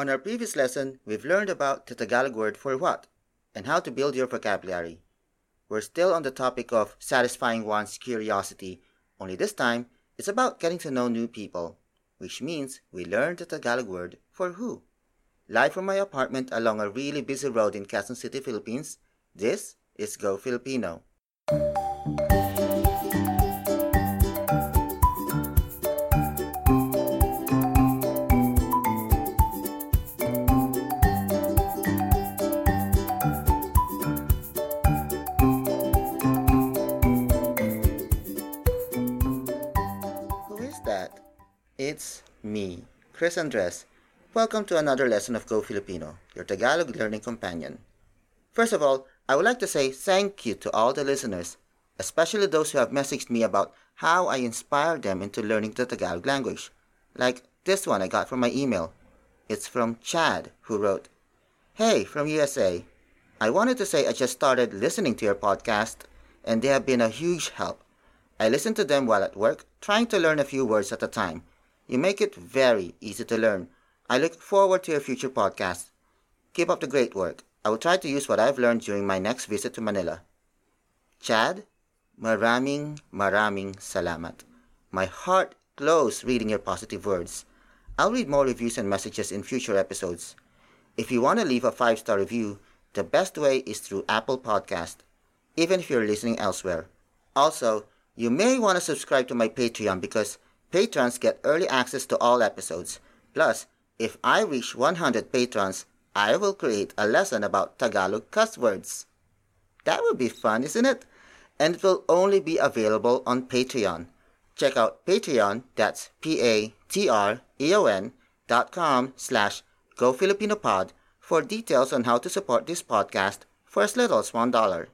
On our previous lesson, we've learned about the Tagalog word for what and how to build your vocabulary. We're still on the topic of satisfying one's curiosity, only this time it's about getting to know new people, which means we learned the Tagalog word for who. Live from my apartment along a really busy road in Quezon City, Philippines, this is Go Filipino. It's me, Chris Andres. Welcome to another lesson of Go Filipino, your Tagalog learning companion. First of all, I would like to say thank you to all the listeners, especially those who have messaged me about how I inspired them into learning the Tagalog language. Like this one I got from my email. It's from Chad, who wrote, Hey, from USA. I wanted to say I just started listening to your podcast, and they have been a huge help. I listen to them while at work, trying to learn a few words at a time. You make it very easy to learn. I look forward to your future podcast. Keep up the great work. I will try to use what I've learned during my next visit to Manila. Chad, maraming maraming salamat. My heart glows reading your positive words. I'll read more reviews and messages in future episodes. If you want to leave a five star review, the best way is through Apple Podcast, even if you're listening elsewhere. Also, you may want to subscribe to my Patreon because patrons get early access to all episodes. Plus, if I reach 100 patrons, I will create a lesson about Tagalog cuss words. That would be fun, isn't it? And it will only be available on Patreon. Check out Patreon, that's P-A-T-R-E-O-N dot com slash GoFilipinoPod for details on how to support this podcast for as little as one dollar.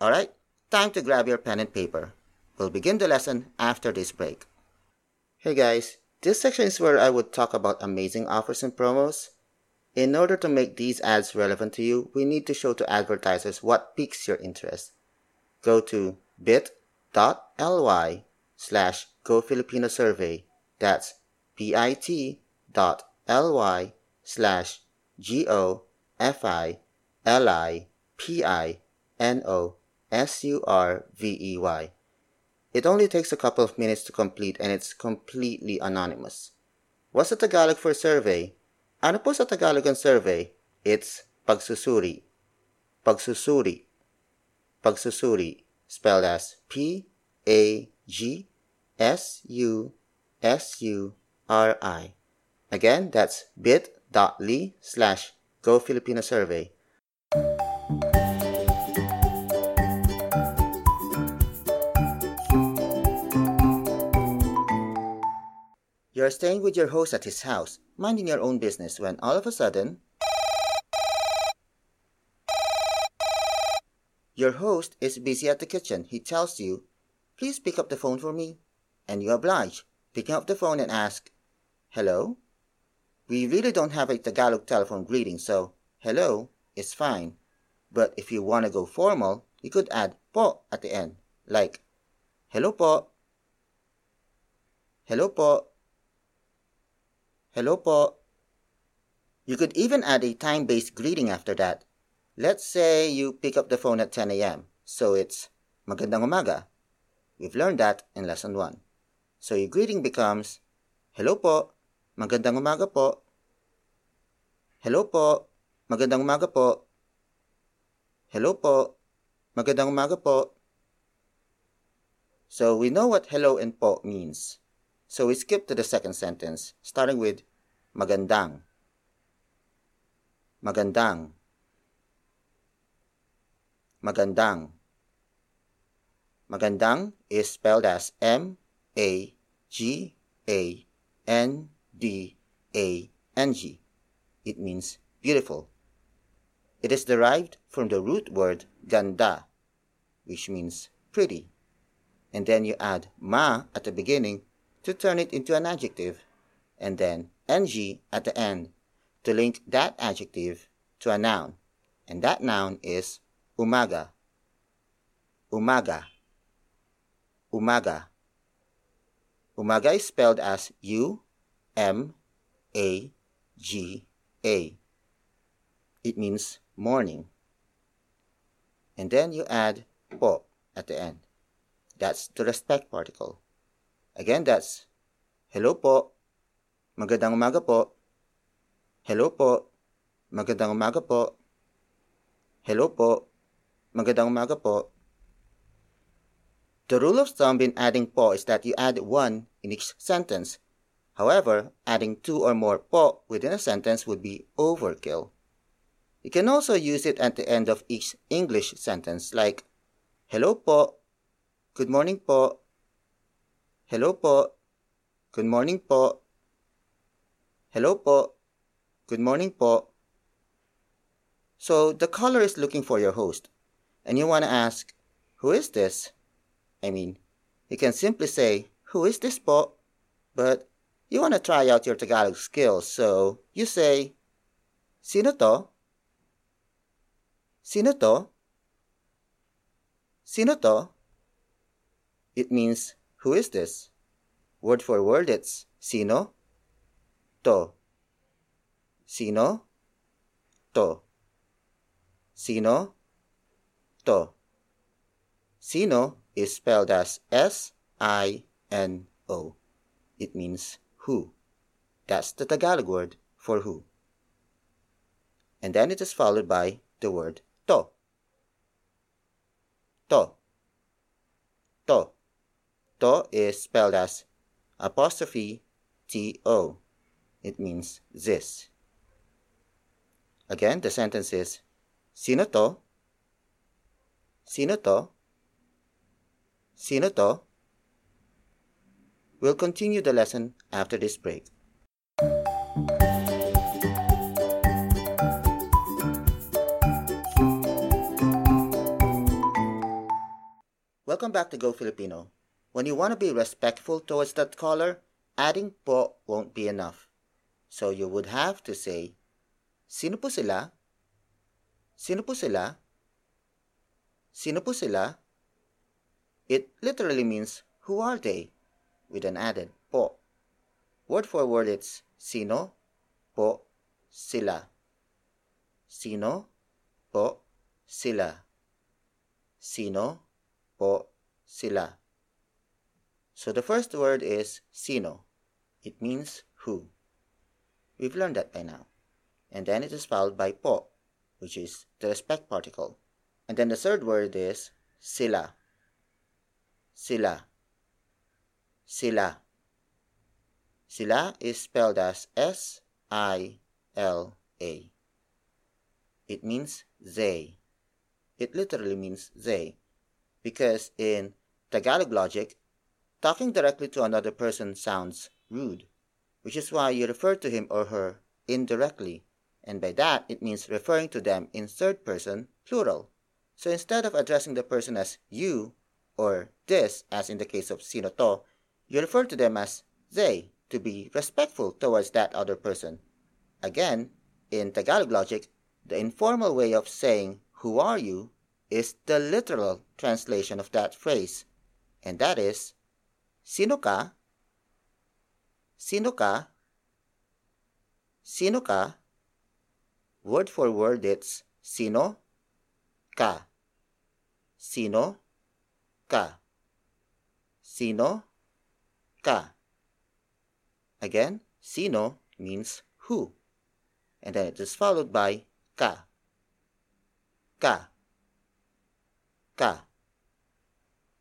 Alright, time to grab your pen and paper. We'll begin the lesson after this break. Hey guys, this section is where I would talk about amazing offers and promos. In order to make these ads relevant to you, we need to show to advertisers what piques your interest. Go to bit.ly slash GoFilipinoSurvey. That's bit.ly slash G-O-F-I-L-I-P-I-N-O-S-U-R-V-E-Y. It only takes a couple of minutes to complete and it's completely anonymous. What's the Tagalog for survey? Ano po sa Tagalog ang survey? It's pagsusuri. Pagsusuri. Pagsusuri. Spelled as P-A-G-S-U-S-U-R-I. Again, that's bit.ly slash Go Survey. You're staying with your host at his house, minding your own business, when all of a sudden, your host is busy at the kitchen. He tells you, Please pick up the phone for me. And you oblige, picking up the phone and ask, Hello? We really don't have a Tagalog telephone greeting, so hello is fine. But if you want to go formal, you could add po at the end, like, Hello po. Hello po. Hello po. You could even add a time-based greeting after that. Let's say you pick up the phone at 10 a.m., so it's Magandang umaga. We've learned that in lesson 1. So your greeting becomes Hello po, magandang umaga po. Hello po, magandang umaga po. Hello po, magandang umaga po. So we know what hello and po means. So we skip to the second sentence, starting with magandang. Magandang. Magandang. Magandang is spelled as M A G A N D A N G. It means beautiful. It is derived from the root word ganda, which means pretty. And then you add ma at the beginning to turn it into an adjective, and then ng at the end to link that adjective to a noun, and that noun is umaga. Umaga. Umaga. Umaga is spelled as U M A G A. It means morning. And then you add po at the end. That's the respect particle. Again, that's hello po, magandang umaga po, hello po, magandang umaga po, hello po, magandang umaga po. The rule of thumb in adding po is that you add one in each sentence. However, adding two or more po within a sentence would be overkill. You can also use it at the end of each English sentence like, Hello po, good morning po, hello po, good morning po, hello po, good morning po. So the caller is looking for your host, and you want to ask, Who is this? I mean, you can simply say, Who is this po? But you want to try out your Tagalog skills, so you say, Sino to? Sino to? Sino to? It means, Who is this? Word for word, it's Sino? To. Sino? To. Sino? To. Sino is spelled as S I N O. It means who. That's the Tagalog word for who. And then it is followed by the word to. To. To. To is spelled as apostrophe T O. It means this. Again, the sentence is Sino to? Sino to? Sino to? We'll continue the lesson after this break. Welcome back to Go Filipino. When you want to be respectful towards that caller, adding po won't be enough. So you would have to say, Sino po sila? Sino po sila? Sino po sila? It literally means, who are they? With an added po. Word for word it's sino, po, sila. Sino, po, sila. Sino, po, sila. So the first word is sino. It means who. We've learned that by now. And then it is followed by po, which is the respect particle. And then the third word is sila. Sila. Sila. Sila is spelled as S I L A. It means they. It literally means they. Because in Tagalog logic, talking directly to another person sounds rude, which is why you refer to him or her indirectly, and by that it means referring to them in third person plural. So instead of addressing the person as you or this, as in the case of sino to, you refer to them as they to be respectful towards that other person. Again, in Tagalog logic, the informal way of saying who are you is the literal translation of that phrase, and that is sino ka? Sino ka? Sino ka? Word for word it's sino ka. Sino ka. Sino ka. Again, sino means who. And then it is followed by ka. Ka. Ka.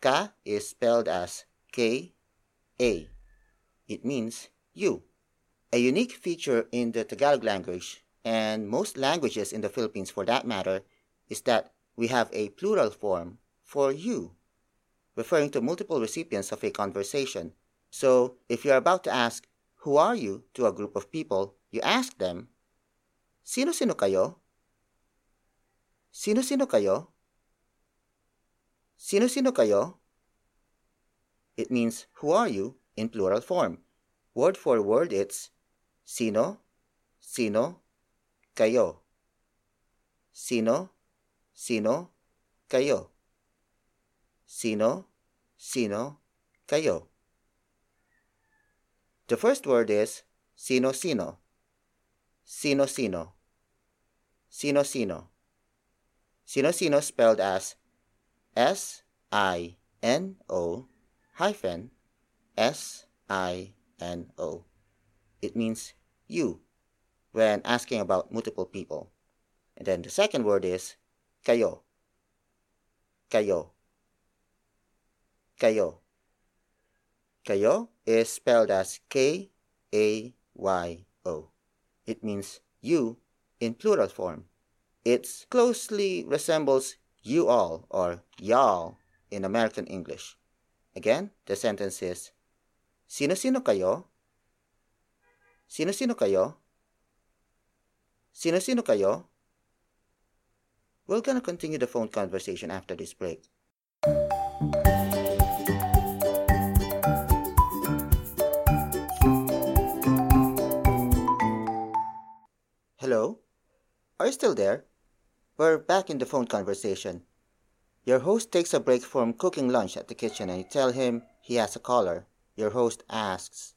Ka is spelled as K A. It means you. A unique feature in the Tagalog language, and most languages in the Philippines for that matter, is that we have a plural form for you, referring to multiple recipients of a conversation. So, if you're about to ask, Who are you? to a group of people, you ask them, Sino-sino kayo? Sino-sino kayo? Sino-sino kayo? It means, Who are you? In plural form. Word for word, it's Sino, Sino, kayo. Sino, Sino, kayo. Sino, sino, kayo. The first word is sino-sino. sino sino. Sino sino. Sino sino spelled as S I N O hyphen S I N O. It means you when asking about multiple people. And then the second word is kayo. Kayo. Kayo. Kayo is spelled as K A Y O. It means you in plural form. It closely resembles you all or y'all in American English. Again, the sentence is Sino-sino kayo? Sino-sino kayo? Sino-sino kayo? We're gonna continue the phone conversation after this break. Hello? Are you still there? We're back in the phone conversation. Your host takes a break from cooking lunch at the kitchen and you tell him he has a caller. Your host asks,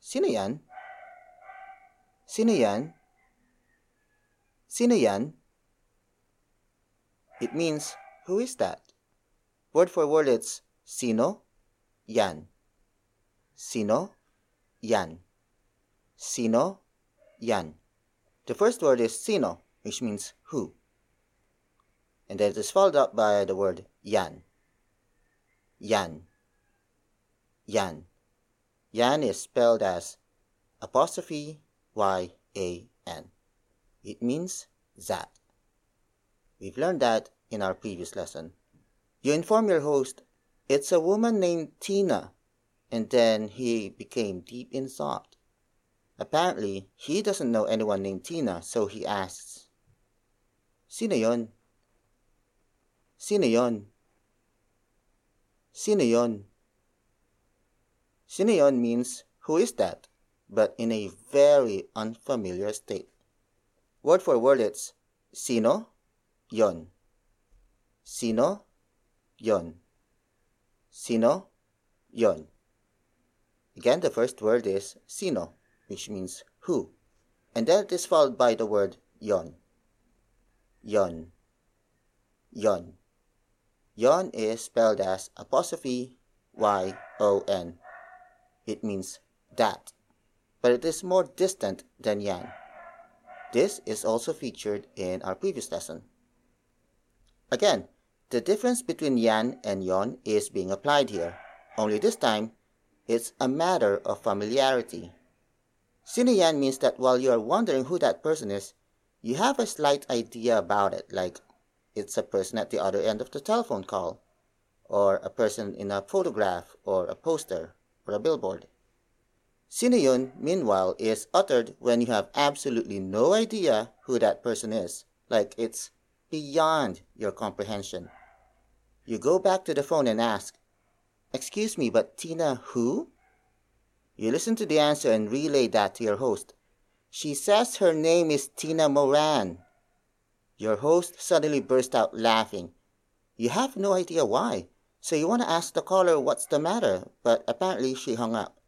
Sino yan? Sino yan? Sino yan? It means, who is that? Word for word it's sino, yan. Sino, yan. Sino, yan. The first word is sino, which means who. And it is followed up by the word yan. Yan. Yan. Yan is spelled as apostrophe Y A N. It means that. We've learned that in our previous lesson. You inform your host, it's a woman named Tina, and then he became deep in thought. Apparently, he doesn't know anyone named Tina, so he asks, Sino yon? Sino yon? Sino yon? Sino means, who is that? But in a very unfamiliar state. Word for word it's, sino, yon. Sino, yon. Sino, yon. Again, the first word is sino which means who, and then it is followed by the word yon. Yon. Yon. Yon is spelled as apostrophe Y O N. It means that, but it is more distant than yan. This is also featured in our previous lesson. Again, the difference between yan and yon is being applied here, only this time it's a matter of familiarity. Sino yan means that while you are wondering who that person is, you have a slight idea about it, like it's a person at the other end of the telephone call, or a person in a photograph, or a poster, or a billboard. Sino yun, meanwhile, is uttered when you have absolutely no idea who that person is, like it's beyond your comprehension. You go back to the phone and ask, Excuse me, but Tina who? You listen to the answer and relay that to your host. She says her name is Tina Moran. Your host suddenly burst out laughing. You have no idea why, so you want to ask the caller what's the matter, but apparently she hung up.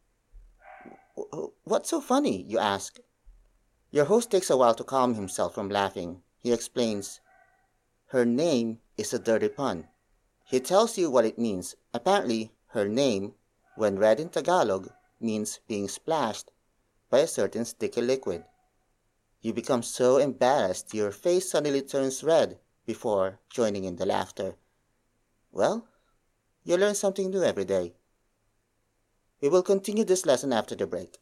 What's so funny? you ask. Your host takes a while to calm himself from laughing. He explains, Her name is a dirty pun. He tells you what it means. Apparently, her name, when read in Tagalog, means being splashed by a certain sticky liquid. You become so embarrassed your face suddenly turns red before joining in the laughter. Well, you learn something new every day. We will continue this lesson after the break.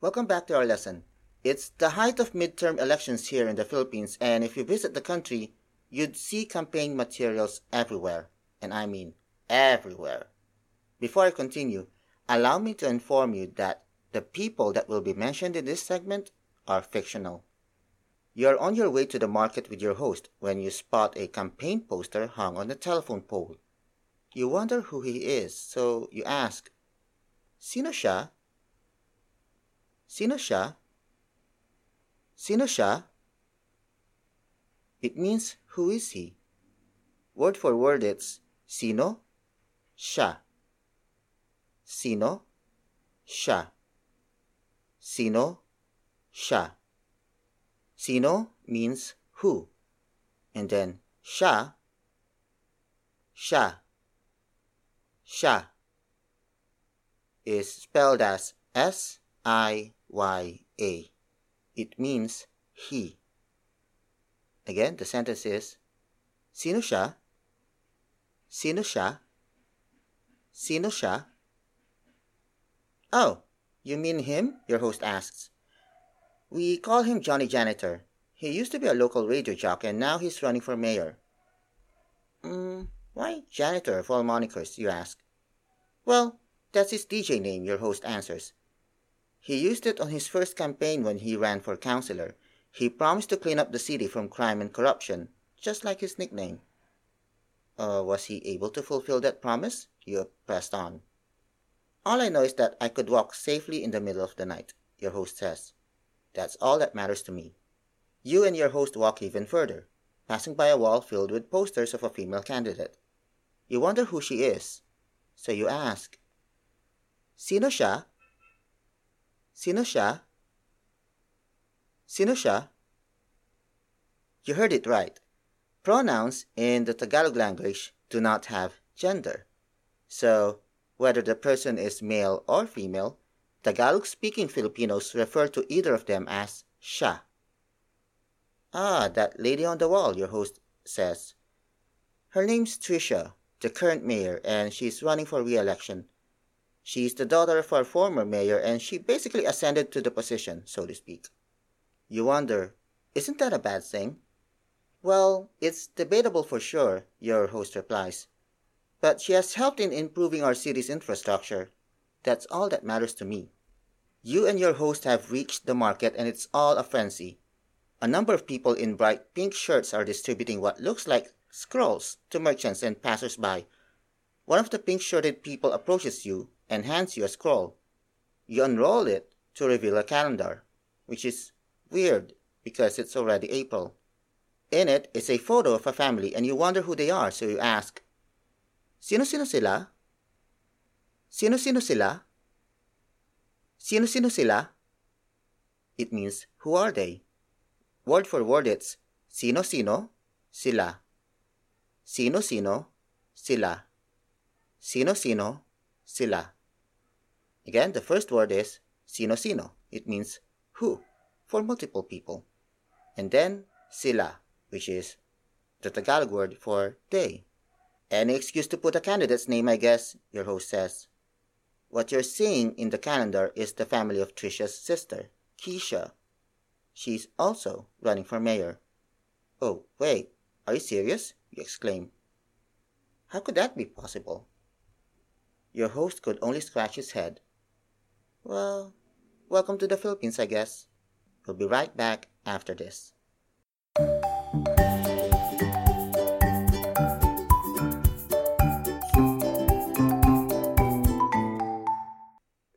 Welcome back to our lesson. It's the height of midterm elections here in the Philippines, and if you visit the country, you'd see campaign materials everywhere. And I mean everywhere. Before I continue, allow me to inform you that the people that will be mentioned in this segment are fictional. You are on your way to the market with your host when you spot a campaign poster hung on a telephone pole. You wonder who he is, so you ask, Sino siya? Sino siya? Sino siya? It means who is he? Word for word, it's sino, siya. Sino, siya. Sino, siya. Sino means who. And then siya, siya, siya is spelled as S I Y A. It means he. Again, the sentence is Sino siya? Sino siya? Sino siya? Oh, you mean him? Your host asks. We call him Johnny Janitor. He used to be a local radio jock and now he's running for mayor. Mm, why janitor of all monikers, you ask? Well, that's his DJ name, your host answers. He used it on his first campaign when he ran for councilor. He promised to clean up the city from crime and corruption, just like his nickname. Uh, was he able to fulfill that promise? You pressed on. All I know is that I could walk safely in the middle of the night, your host says. That's all that matters to me. You and your host walk even further, passing by a wall filled with posters of a female candidate. You wonder who she is, so you ask, Sino siya? Sino siya? Sino siya? You heard it right. Pronouns in the Tagalog language do not have gender. So, whether the person is male or female, Tagalog speaking Filipinos refer to either of them as siya. Ah, that lady on the wall, your host says. Her name's Tricia, the current mayor, and she's running for re election. She's the daughter of our former mayor, and she basically ascended to the position, so to speak. You wonder, isn't that a bad thing? Well, it's debatable for sure, your host replies. But she has helped in improving our city's infrastructure. That's all that matters to me. You and your host have reached the market and it's all a frenzy. A number of people in bright pink shirts are distributing what looks like scrolls to merchants and passers-by. One of the pink-shirted people approaches you and hands you a scroll. You unroll it to reveal a calendar, which is weird because it's already April. In it is a photo of a family and you wonder who they are, so you ask, Sino-sino sila? Sino-sino sila? Sino-sino sila? It means, who are they? Word for word it's, sino-sino, sila. Sino-sino, sila. Sino-sino, sila. Again, the first word is sino-sino. It means who for multiple people. And then sila, which is the Tagalog word for they. Any excuse to put a candidate's name, I guess, your host says. What you're seeing in the calendar is the family of Trisha's sister, Keisha. She's also running for mayor. Oh, wait, are you serious? You exclaim. How could that be possible? Your host could only scratch his head. Well, welcome to the Philippines, I guess. We'll be right back after this.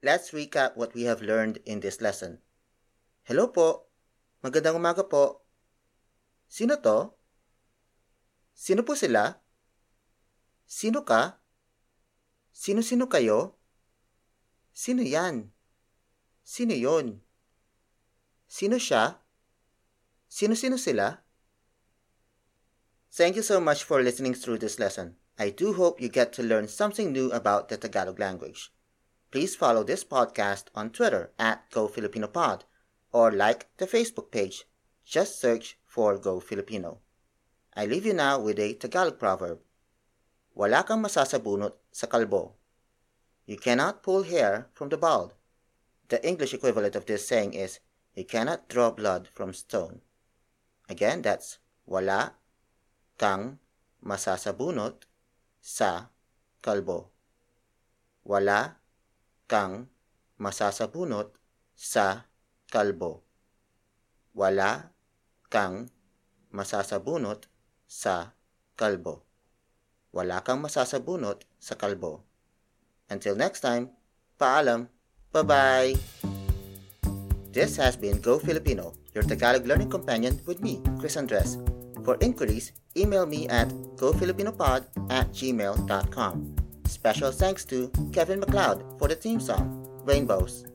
Let's recap what we have learned in this lesson. Hello po. Magandang umaga po. Sino to? Sino po sila? Sino ka? Sino-sino kayo? Sino yan? Sino yon? Sino siya? Sino-sino sila? Thank you so much for listening through this lesson. I do hope you get to learn something new about the Tagalog language. Please follow this podcast on Twitter at GoFilipinoPod or like the Facebook page. Just search for Go Filipino. I leave you now with a Tagalog proverb. Wala kang masasabunot sa kalbo. You cannot pull hair from the bald. The English equivalent of this saying is, you cannot draw blood from stone. Again, that's wala kang masasabunot sa kalbo. Wala kang masasabunot sa kalbo. Wala kang masasabunot sa kalbo. Wala kang masasabunot sa kalbo. Until next time, paalam. Bye-bye. This has been Go Filipino, your Tagalog learning companion with me, Chris Andres. For inquiries, email me at gofilipinopod at gmail.com. Special thanks to Kevin MacLeod for the theme song, Rainbows.